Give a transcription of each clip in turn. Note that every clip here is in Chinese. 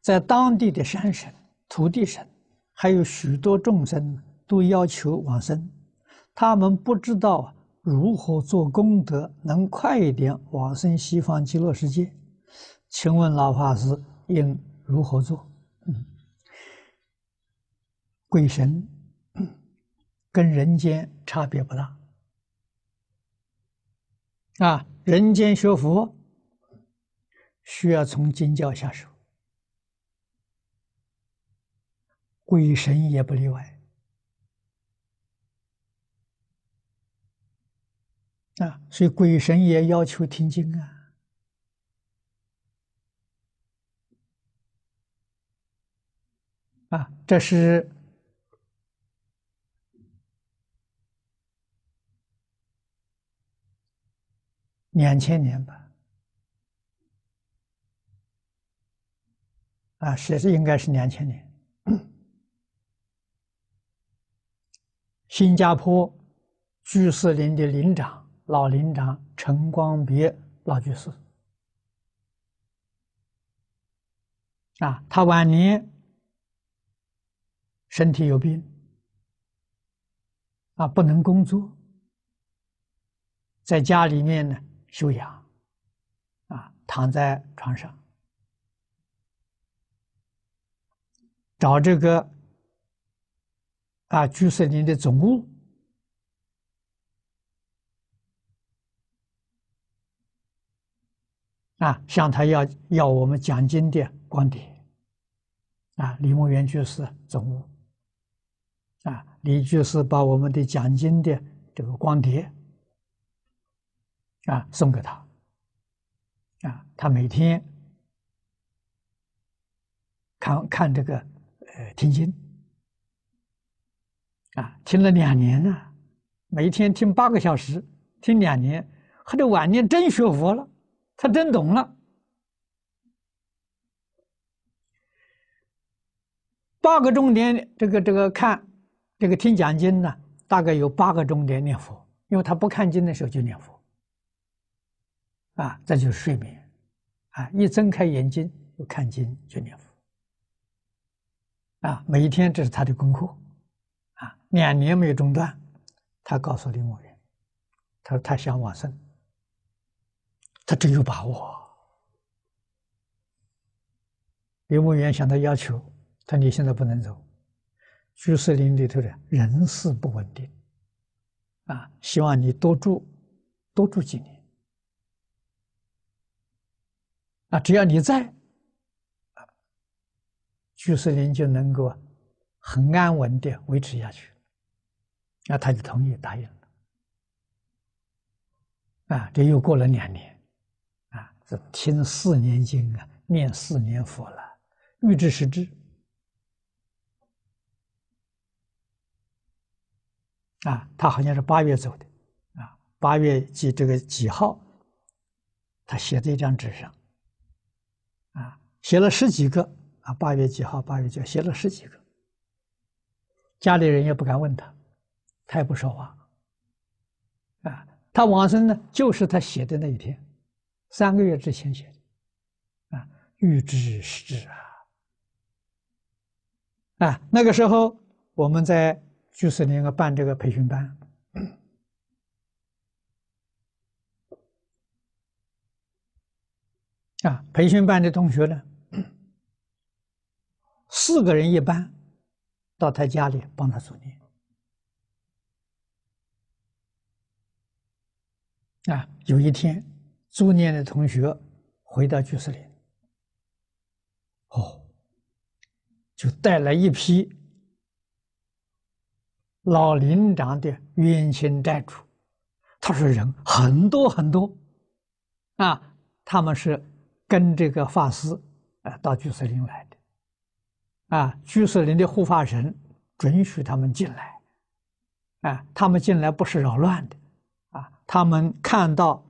在当地的山神、土地神，还有许多众生都要求往生，他们不知道如何做功德，能快一点往生西方极乐世界。请问老法师应如何做？嗯，鬼神跟人间差别不大啊，人间学佛需要从经教下手。鬼神也不例外。啊，所以鬼神也要求听经啊，啊，这是两千年吧，啊，是应该是两千年。新加坡居士林的林长老林长陈光别老居士啊，他晚年身体有病啊，不能工作，在家里面呢休养啊，躺在床上找这个。啊，居士林的总务。啊，向他要要我们讲经的光碟啊，李牧原居士总务。啊，李居士把我们的讲经的这个光碟啊送给他。啊，他每天看看这个呃听经。啊，听了两年了，每天听八个小时，听两年，他这晚年真学佛了，他真懂了。八个钟点，这个这个看，这个听讲经呢，大概有八个钟点念佛，因为他不看经的时候就念佛。啊，这就是睡眠，啊，一睁开眼睛就看经就念佛。啊，每一天这是他的功课。两年没有中断，他告诉李牧原，他说他想往生，他真有把握。李牧原向他要求，他说你现在不能走，居士林里头的人事不稳定，啊，希望你多住，多住几年，啊，只要你在，居士林就能够。很安稳的维持下去，那他就同意答应了。啊，这又过了两年，啊，这听四年经啊，念四年佛了，欲知时知。啊，他好像是八月走的，啊，八月几这个几号，他写在一张纸上，啊，写了十几个，啊，八月几号，八月几号，写了十几个。家里人也不敢问他，他也不说话。啊，他往生呢，就是他写的那一天，三个月之前写的，啊，预知时至啊，啊，那个时候我们在居士林办这个培训班，啊，培训班的同学呢，四个人一班。到他家里帮他助念啊！有一天，助念的同学回到居士林，哦，就带来一批老林长的冤亲债主。他说人很多很多啊，他们是跟这个法师啊到居士林来的。啊，居士林的护法神准许他们进来，啊，他们进来不是扰乱的，他们看到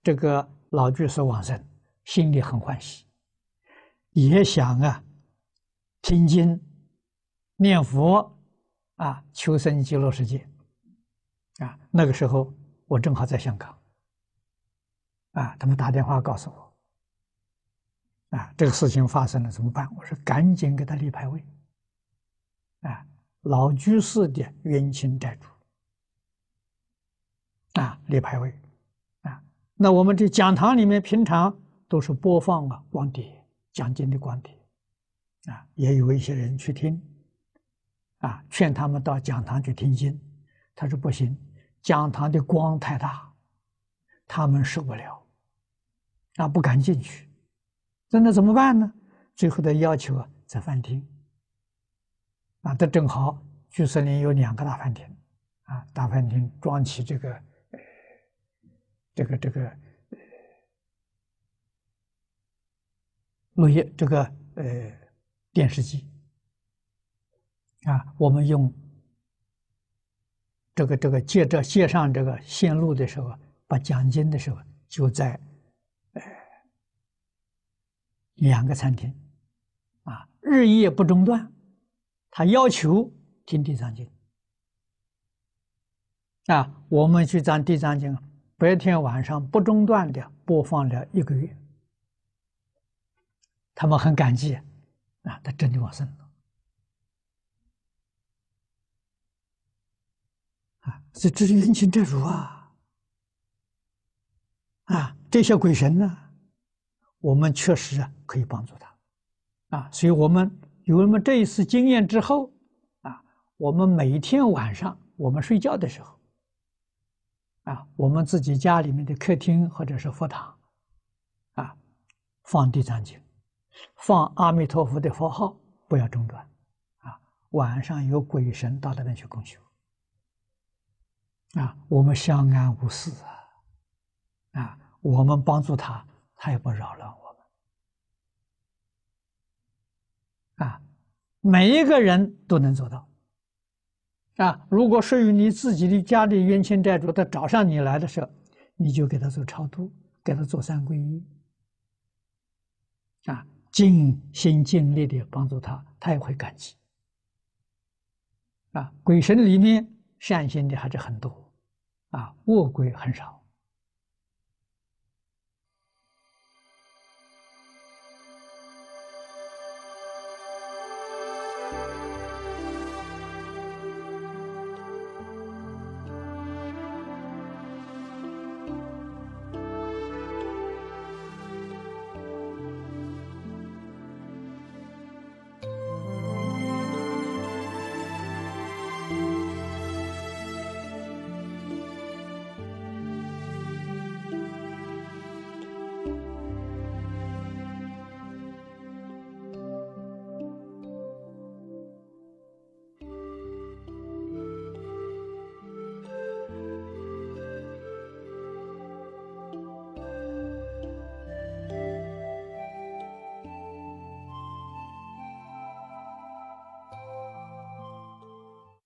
这个老居士往生，心里很欢喜，也想啊听经、念佛，啊，求生极乐世界，啊，那个时候我正好在香港，啊，他们打电话告诉我，啊，这个事情发生了怎么办？我说赶紧给他立牌位。啊，老居士的冤亲债主。啊，立牌位。啊，那我们这讲堂里面平常都是播放啊光碟，讲经的光碟。啊，也有一些人去听。啊，劝他们到讲堂去听经，他说不行，讲堂的光太大，他们受不了，啊，不敢进去，那那怎么办呢？最后的要求啊，在饭厅，啊，这正好居士林有两个大饭厅，啊，大饭厅装起这个，这个这个，录音这个呃电视机。啊，我们用这个这个接着接上这个线路的时候，把奖金的时候就在呃两个餐厅，啊，日夜不中断，他要求听地藏经，啊，我们去讲地藏经，白天晚上不中断的播放了一个月，他们很感激，啊，他真的往生。这这是冤亲债主啊！啊，这些鬼神呢，我们确实啊可以帮助他，啊，所以我们有了这一次经验之后，啊，我们每天晚上我们睡觉的时候，啊，我们自己家里面的客厅或者是佛堂，啊，放地藏经，放阿弥陀佛的佛号，不要中断，啊，晚上有鬼神到那边去供修。啊，我们相安无事！啊，我们帮助他，他也不扰乱我们。啊，每一个人都能做到。啊，如果属于你自己的家里冤亲债主，他找上你来的时候，你就给他做超度，给他做三皈依。啊，尽心尽力的帮助他，他也会感激。啊，鬼神里面善心的还是很多。啊，恶鬼很少。